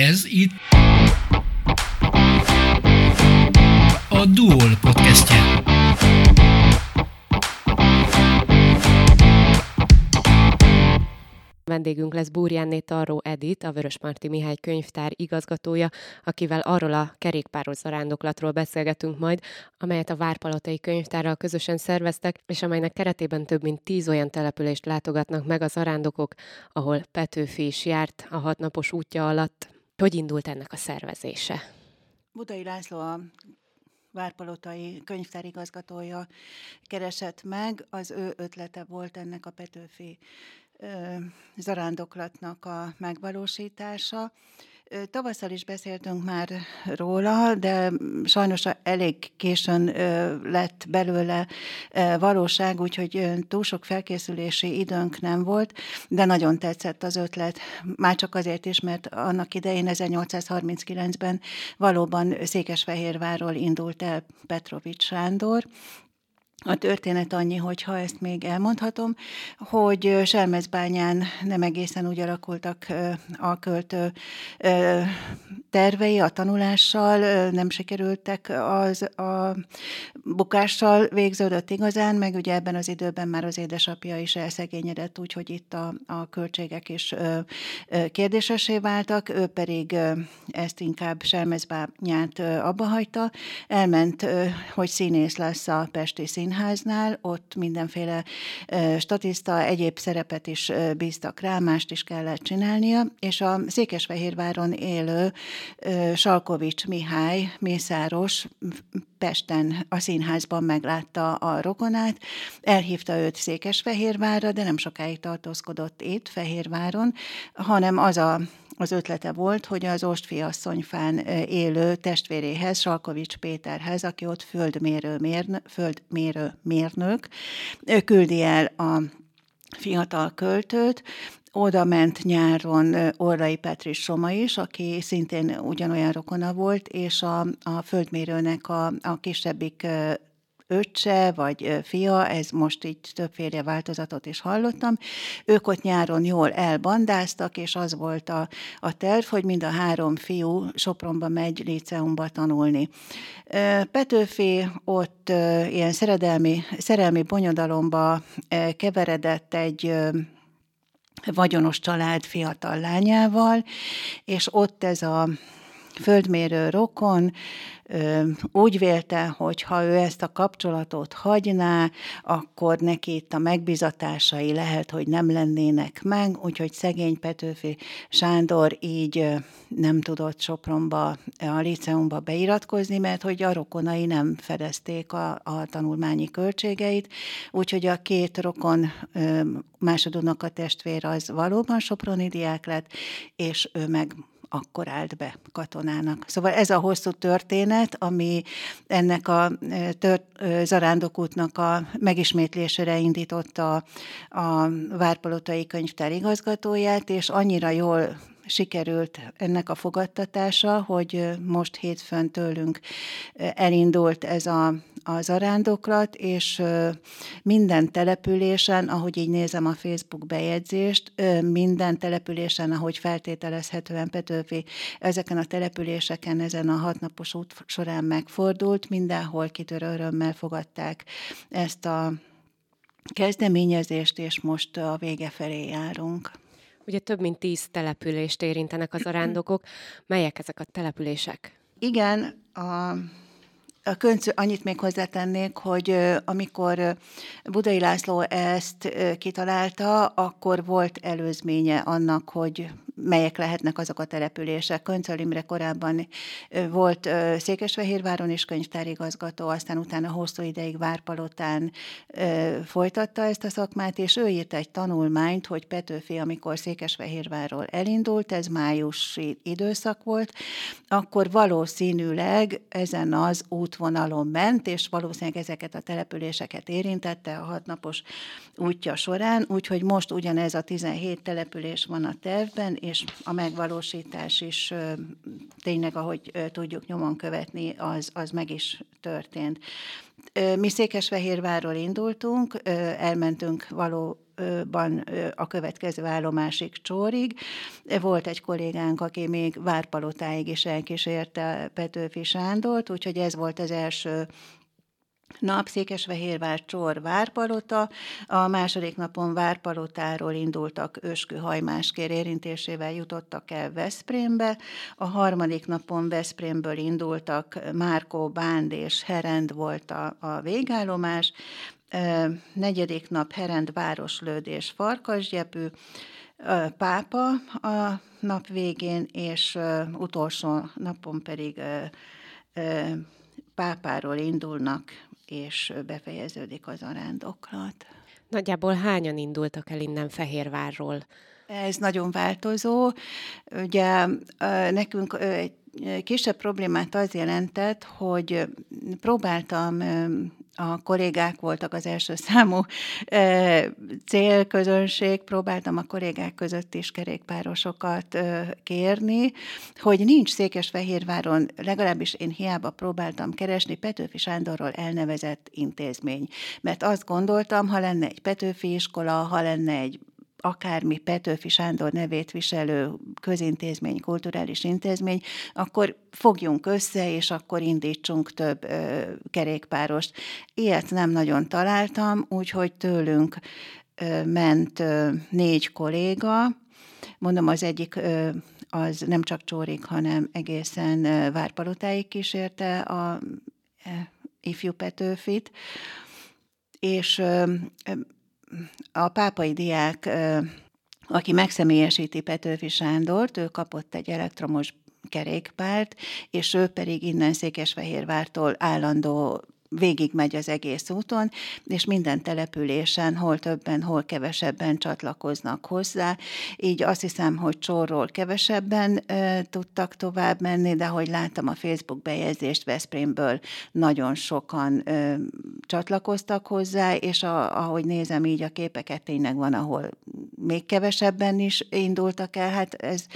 Ez itt a Duol podcastje. Vendégünk lesz Búrjánné Tarró Edit, a Vörösmarty Mihály könyvtár igazgatója, akivel arról a kerékpáros zarándoklatról beszélgetünk majd, amelyet a Várpalotai könyvtárral közösen szerveztek, és amelynek keretében több mint tíz olyan települést látogatnak meg a zarándokok, ahol Petőfi is járt a hatnapos útja alatt. Hogy indult ennek a szervezése? Budai László a Várpalotai könyvtárigazgatója keresett meg, az ő ötlete volt ennek a Petőfi zarándoklatnak a megvalósítása. Tavasszal is beszéltünk már róla, de sajnos elég későn lett belőle valóság, úgyhogy túl sok felkészülési időnk nem volt, de nagyon tetszett az ötlet. Már csak azért is, mert annak idején 1839-ben valóban Székesfehérvárról indult el Petrovics Sándor, a történet annyi, hogyha ezt még elmondhatom, hogy Selmezbányán nem egészen úgy alakultak a költő tervei a tanulással, nem sikerültek az a bukással végződött igazán, meg ugye ebben az időben már az édesapja is elszegényedett, úgyhogy itt a, a költségek is kérdésesé váltak, ő pedig ezt inkább Selmezbányát abba hagyta, elment, hogy színész lesz a Pesti Színház, színháznál, ott mindenféle statiszta, egyéb szerepet is bíztak rá, mást is kellett csinálnia, és a Székesfehérváron élő Salkovics Mihály, Mészáros, Pesten a színházban meglátta a rokonát, elhívta őt Székesfehérvárra, de nem sokáig tartózkodott itt, Fehérváron, hanem az a az ötlete volt, hogy az Ostfiasszonyfán élő testvéréhez, Salkovics Péterhez, aki ott földmérő, mérnök, földmérő mérnök, küldi el a fiatal költőt, oda ment nyáron Orrai Petri Soma is, aki szintén ugyanolyan rokona volt, és a, a földmérőnek a, a kisebbik öccse vagy fia, ez most így többféle változatot is hallottam, ők ott nyáron jól elbandáztak, és az volt a, a terv, hogy mind a három fiú Sopronba megy liceumba tanulni. Petőfi ott ilyen szeredelmi, szerelmi bonyodalomba keveredett egy vagyonos család fiatal lányával, és ott ez a földmérő rokon úgy vélte, hogy ha ő ezt a kapcsolatot hagyná, akkor neki itt a megbizatásai lehet, hogy nem lennének meg, úgyhogy szegény Petőfi Sándor így nem tudott Sopronba, a liceumba beiratkozni, mert hogy a rokonai nem fedezték a, a tanulmányi költségeit, úgyhogy a két rokon másodónak a testvér az valóban soproni diák lett, és ő meg akkor állt be katonának. Szóval ez a hosszú történet, ami ennek a tört, zarándokútnak a megismétlésére indította a Várpalotai könyvtár igazgatóját, és annyira jól sikerült ennek a fogadtatása, hogy most hétfőn tőlünk elindult ez a, a zarándoklat, és minden településen, ahogy így nézem a Facebook bejegyzést, minden településen, ahogy feltételezhetően Petőfi ezeken a településeken ezen a hatnapos út során megfordult, mindenhol kitörő örömmel fogadták ezt a kezdeményezést, és most a vége felé járunk. Ugye több mint tíz települést érintenek az arándokok. Melyek ezek a települések? Igen, a a könyv, annyit még hozzátennék, hogy amikor Budai László ezt kitalálta, akkor volt előzménye annak, hogy melyek lehetnek azok a települések. Köncöl Imre korábban volt Székesfehérváron is könyvtárigazgató, aztán utána hosszú ideig Várpalotán folytatta ezt a szakmát, és ő írt egy tanulmányt, hogy Petőfi, amikor Székesfehérvárról elindult, ez májusi időszak volt, akkor valószínűleg ezen az útvonalon ment, és valószínűleg ezeket a településeket érintette a hatnapos útja során, úgyhogy most ugyanez a 17 település van a tervben, és a megvalósítás is tényleg, ahogy tudjuk nyomon követni, az, az meg is történt. Mi Székesfehérvárról indultunk, elmentünk való a következő állomásig Csórig. Volt egy kollégánk, aki még Várpalotáig is elkísérte Petőfi Sándort, úgyhogy ez volt az első nap Székesfehérvár Csor Várpalota, a második napon Várpalotáról indultak Öskü hajmáskér érintésével jutottak el Veszprémbe, a harmadik napon Veszprémből indultak Márkó, Bánd és Herend volt a, a végállomás, e, negyedik nap Herend, Városlőd és Farkasgyepű, pápa a nap végén, és utolsó napon pedig pápáról indulnak és befejeződik az arándoklat. Nagyjából hányan indultak el innen Fehérvárról? Ez nagyon változó. Ugye nekünk egy kisebb problémát az jelentett, hogy próbáltam a kollégák voltak az első számú célközönség, próbáltam a kollégák között is kerékpárosokat kérni, hogy nincs Székesfehérváron, legalábbis én hiába próbáltam keresni Petőfi Sándorról elnevezett intézmény. Mert azt gondoltam, ha lenne egy Petőfi iskola, ha lenne egy akármi Petőfi Sándor nevét viselő közintézmény, kulturális intézmény, akkor fogjunk össze, és akkor indítsunk több ö, kerékpárost. Ilyet nem nagyon találtam, úgyhogy tőlünk ö, ment ö, négy kolléga, mondom, az egyik ö, az nem csak Csórik, hanem egészen Várpalotáig kísérte a ifjú Petőfit, és a pápai diák, aki megszemélyesíti Petőfi Sándort, ő kapott egy elektromos kerékpárt, és ő pedig innen Székesfehérvártól állandó végig megy az egész úton, és minden településen hol többen, hol kevesebben csatlakoznak hozzá. Így azt hiszem, hogy csorról kevesebben e, tudtak tovább menni, de hogy láttam a Facebook bejegyzést Veszprémből, nagyon sokan e, csatlakoztak hozzá, és a, ahogy nézem így a képeket, tényleg van, ahol még kevesebben is indultak el. Hát ez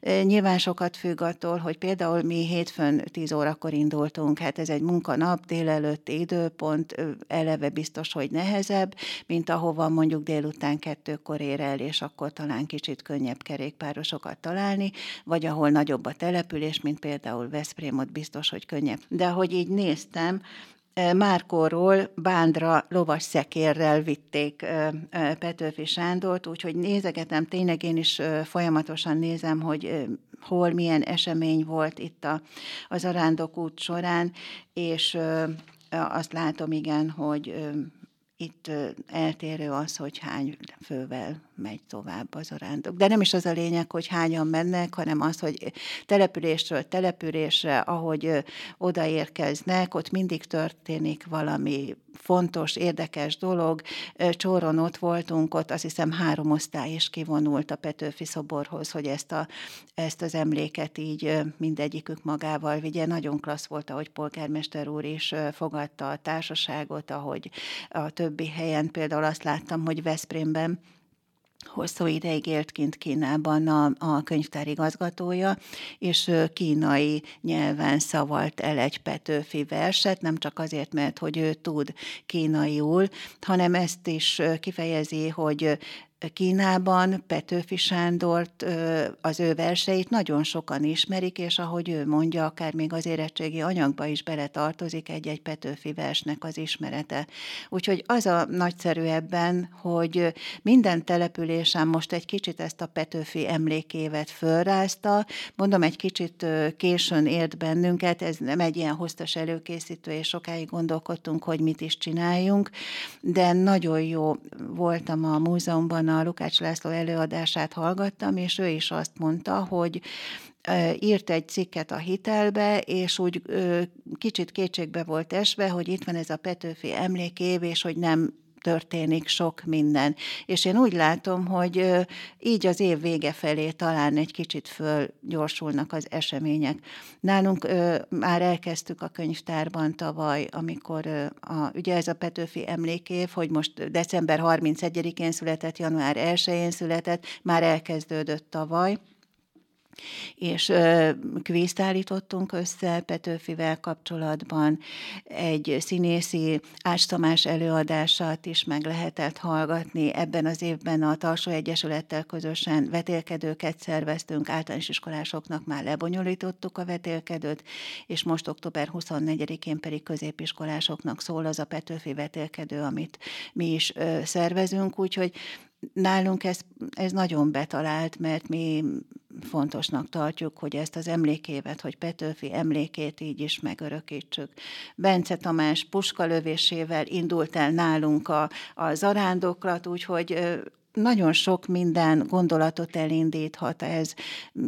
e, nyilván sokat függ attól, hogy például mi hétfőn 10 órakor indultunk, hát ez egy munkanap, délelőtt közötti időpont eleve biztos, hogy nehezebb, mint ahova mondjuk délután kettőkor ér el, és akkor talán kicsit könnyebb kerékpárosokat találni, vagy ahol nagyobb a település, mint például Veszprém, ott biztos, hogy könnyebb. De hogy így néztem, Márkóról Bándra lovas szekérrel vitték Petőfi Sándort, úgyhogy nézegetem, tényleg én is folyamatosan nézem, hogy hol milyen esemény volt itt a, az Arándok út során, és azt látom, igen, hogy itt eltérő az, hogy hány fővel megy tovább az arándok. De nem is az a lényeg, hogy hányan mennek, hanem az, hogy településről településre, ahogy odaérkeznek, ott mindig történik valami fontos, érdekes dolog. Csóron ott voltunk, ott azt hiszem három osztály is kivonult a Petőfi szoborhoz, hogy ezt, a, ezt az emléket így mindegyikük magával vigye. Nagyon klassz volt, ahogy polgármester úr is fogadta a társaságot, ahogy a többi helyen, például azt láttam, hogy Veszprémben hosszú ideig élt kint Kínában a, a könyvtár igazgatója, és kínai nyelven szavalt el egy Petőfi verset, nem csak azért, mert hogy ő tud kínaiul, hanem ezt is kifejezi, hogy Kínában Petőfi Sándort, az ő verseit nagyon sokan ismerik, és ahogy ő mondja, akár még az érettségi anyagba is beletartozik egy-egy Petőfi versnek az ismerete. Úgyhogy az a nagyszerű ebben, hogy minden településen most egy kicsit ezt a Petőfi emlékévet fölrázta. Mondom, egy kicsit későn ért bennünket, ez nem egy ilyen hosszas előkészítő, és sokáig gondolkodtunk, hogy mit is csináljunk, de nagyon jó voltam a múzeumban, a Lukács László előadását hallgattam, és ő is azt mondta, hogy írt egy cikket a hitelbe, és úgy kicsit kétségbe volt esve, hogy itt van ez a Petőfi emlékév, és hogy nem történik sok minden. És én úgy látom, hogy így az év vége felé talán egy kicsit fölgyorsulnak az események. Nálunk már elkezdtük a könyvtárban tavaly, amikor a, ugye ez a Petőfi emlékév, hogy most december 31-én született, január 1-én született, már elkezdődött tavaly, és kvízt állítottunk össze Petőfivel kapcsolatban, egy színészi Ács előadását is meg lehetett hallgatni. Ebben az évben a Tarsó Egyesülettel közösen vetélkedőket szerveztünk, általános iskolásoknak már lebonyolítottuk a vetélkedőt, és most október 24-én pedig középiskolásoknak szól az a Petőfi vetélkedő, amit mi is szervezünk, úgyhogy nálunk ez, ez nagyon betalált, mert mi fontosnak tartjuk, hogy ezt az emlékévet, hogy Petőfi emlékét így is megörökítsük. Bence Tamás puskalövésével indult el nálunk a, a zarándoklat, úgyhogy nagyon sok minden gondolatot elindíthat ez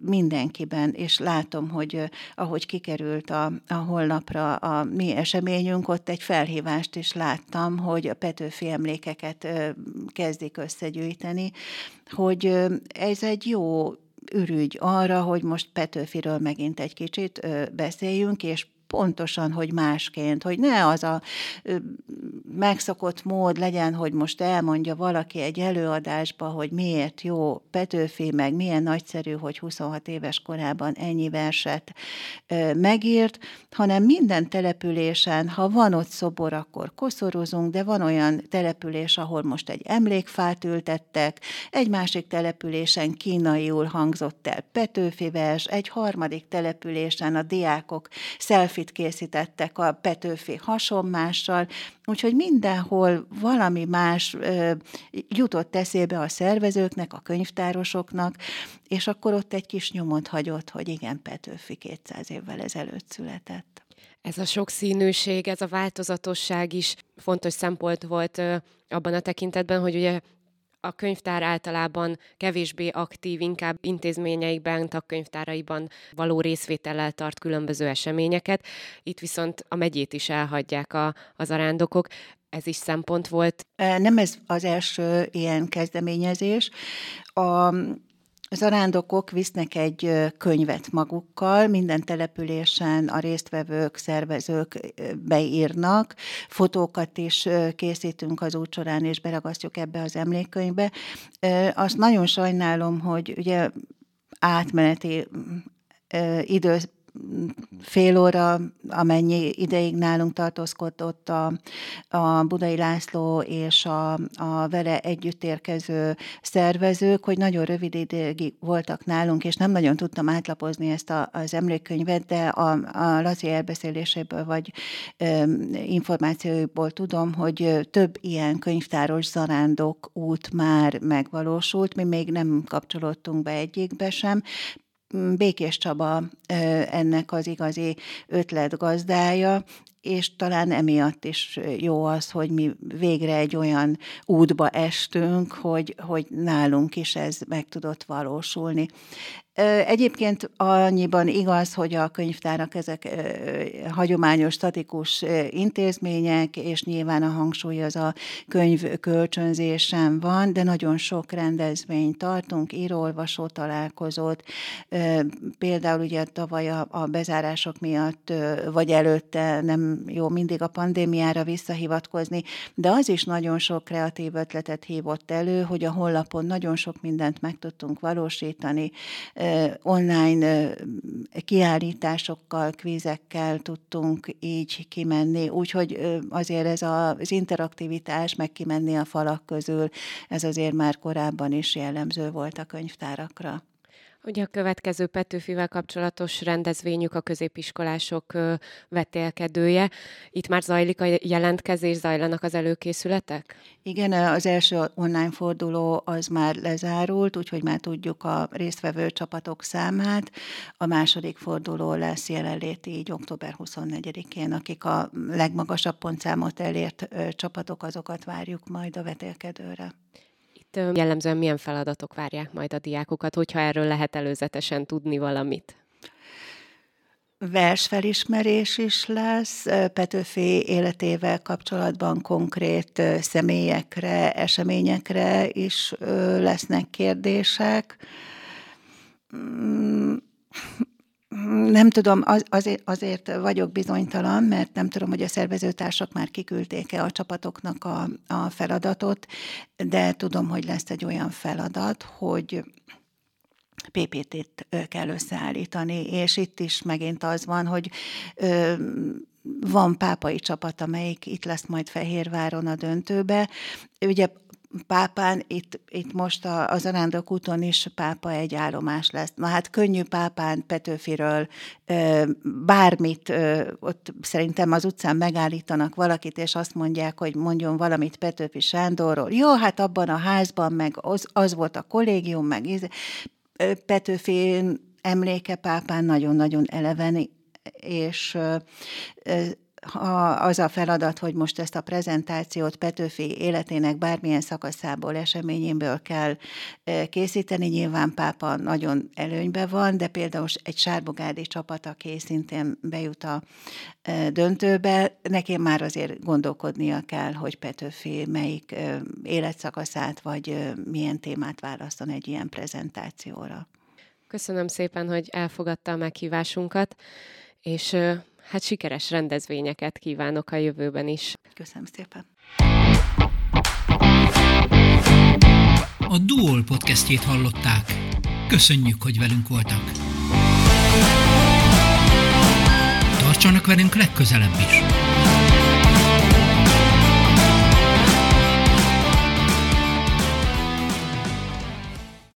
mindenkiben, és látom, hogy ahogy kikerült a, a honlapra a mi eseményünk, ott egy felhívást is láttam, hogy a Petőfi emlékeket kezdik összegyűjteni, hogy ez egy jó ürügy arra, hogy most Petőfiről megint egy kicsit beszéljünk, és pontosan, hogy másként, hogy ne az a megszokott mód legyen, hogy most elmondja valaki egy előadásba, hogy miért jó Petőfi, meg milyen nagyszerű, hogy 26 éves korában ennyi verset megírt, hanem minden településen, ha van ott szobor, akkor koszorozunk, de van olyan település, ahol most egy emlékfát ültettek, egy másik településen kínaiul hangzott el Petőfi vers, egy harmadik településen a diákok selfie selfit készítettek a Petőfi hasonmással, úgyhogy mindenhol valami más ö, jutott eszébe a szervezőknek, a könyvtárosoknak, és akkor ott egy kis nyomot hagyott, hogy igen, Petőfi 200 évvel ezelőtt született. Ez a sokszínűség, ez a változatosság is fontos szempont volt abban a tekintetben, hogy ugye a könyvtár általában kevésbé aktív, inkább intézményeikben, tagkönyvtáraiban való részvétellel tart különböző eseményeket. Itt viszont a megyét is elhagyják a, az arándokok. Ez is szempont volt. Nem ez az első ilyen kezdeményezés. A Zarándokok visznek egy könyvet magukkal, minden településen a résztvevők, szervezők beírnak, fotókat is készítünk az út során, és beragasztjuk ebbe az emlékkönyvbe. Azt nagyon sajnálom, hogy ugye átmeneti idő fél óra, amennyi ideig nálunk tartózkodott a, a Budai László és a, a vele együtt érkező szervezők, hogy nagyon rövid ideig voltak nálunk, és nem nagyon tudtam átlapozni ezt a, az emlékkönyvet, de a, a Laci elbeszéléséből vagy ö, információiból tudom, hogy több ilyen könyvtáros zarándok út már megvalósult, mi még nem kapcsolódtunk be egyikbe sem, Békés Csaba ennek az igazi ötlet gazdája, és talán emiatt is jó az, hogy mi végre egy olyan útba estünk, hogy, hogy nálunk is ez meg tudott valósulni. Egyébként annyiban igaz, hogy a könyvtárak ezek hagyományos, statikus intézmények, és nyilván a hangsúly az a könyv kölcsönzésen van, de nagyon sok rendezvényt tartunk, írólvasó találkozót, például ugye tavaly a, a bezárások miatt, vagy előtte nem jó mindig a pandémiára visszahivatkozni, de az is nagyon sok kreatív ötletet hívott elő, hogy a honlapon nagyon sok mindent meg tudtunk valósítani, online kiállításokkal, kvízekkel tudtunk így kimenni, úgyhogy azért ez az interaktivitás, meg kimenni a falak közül, ez azért már korábban is jellemző volt a könyvtárakra. Ugye a következő Petőfivel kapcsolatos rendezvényük a középiskolások vetélkedője. Itt már zajlik a jelentkezés, zajlanak az előkészületek? Igen, az első online forduló az már lezárult, úgyhogy már tudjuk a résztvevő csapatok számát. A második forduló lesz jelenléti így október 24-én, akik a legmagasabb pontszámot elért csapatok, azokat várjuk majd a vetélkedőre jellemzően milyen feladatok várják majd a diákokat, hogyha erről lehet előzetesen tudni valamit? versfelismerés is lesz, Petőfi életével kapcsolatban konkrét személyekre, eseményekre is lesznek kérdések. Nem tudom, az, azért, azért vagyok bizonytalan, mert nem tudom, hogy a szervezőtársak már kiküldték-e a csapatoknak a, a feladatot, de tudom, hogy lesz egy olyan feladat, hogy PPT-t kell összeállítani, és itt is megint az van, hogy ö, van pápai csapat, amelyik itt lesz majd Fehérváron a döntőbe. Ugye pápán, itt, itt most a, a Zarándok úton is pápa egy állomás lesz. Na hát könnyű pápán Petőfiről bármit, ott szerintem az utcán megállítanak valakit, és azt mondják, hogy mondjon valamit Petőfi Sándorról. Jó, hát abban a házban, meg az, az volt a kollégium, meg Petőfi emléke pápán nagyon-nagyon eleven, és ha az a feladat, hogy most ezt a prezentációt Petőfi életének bármilyen szakaszából, eseményéből kell készíteni, nyilván pápa nagyon előnybe van, de például egy sárbogádi csapat, aki szintén bejut a döntőbe, nekem már azért gondolkodnia kell, hogy Petőfi melyik életszakaszát, vagy milyen témát választan egy ilyen prezentációra. Köszönöm szépen, hogy elfogadta a meghívásunkat, és hát sikeres rendezvényeket kívánok a jövőben is. Köszönöm szépen. A Duol podcastjét hallották. Köszönjük, hogy velünk voltak. Tartsanak velünk legközelebb is!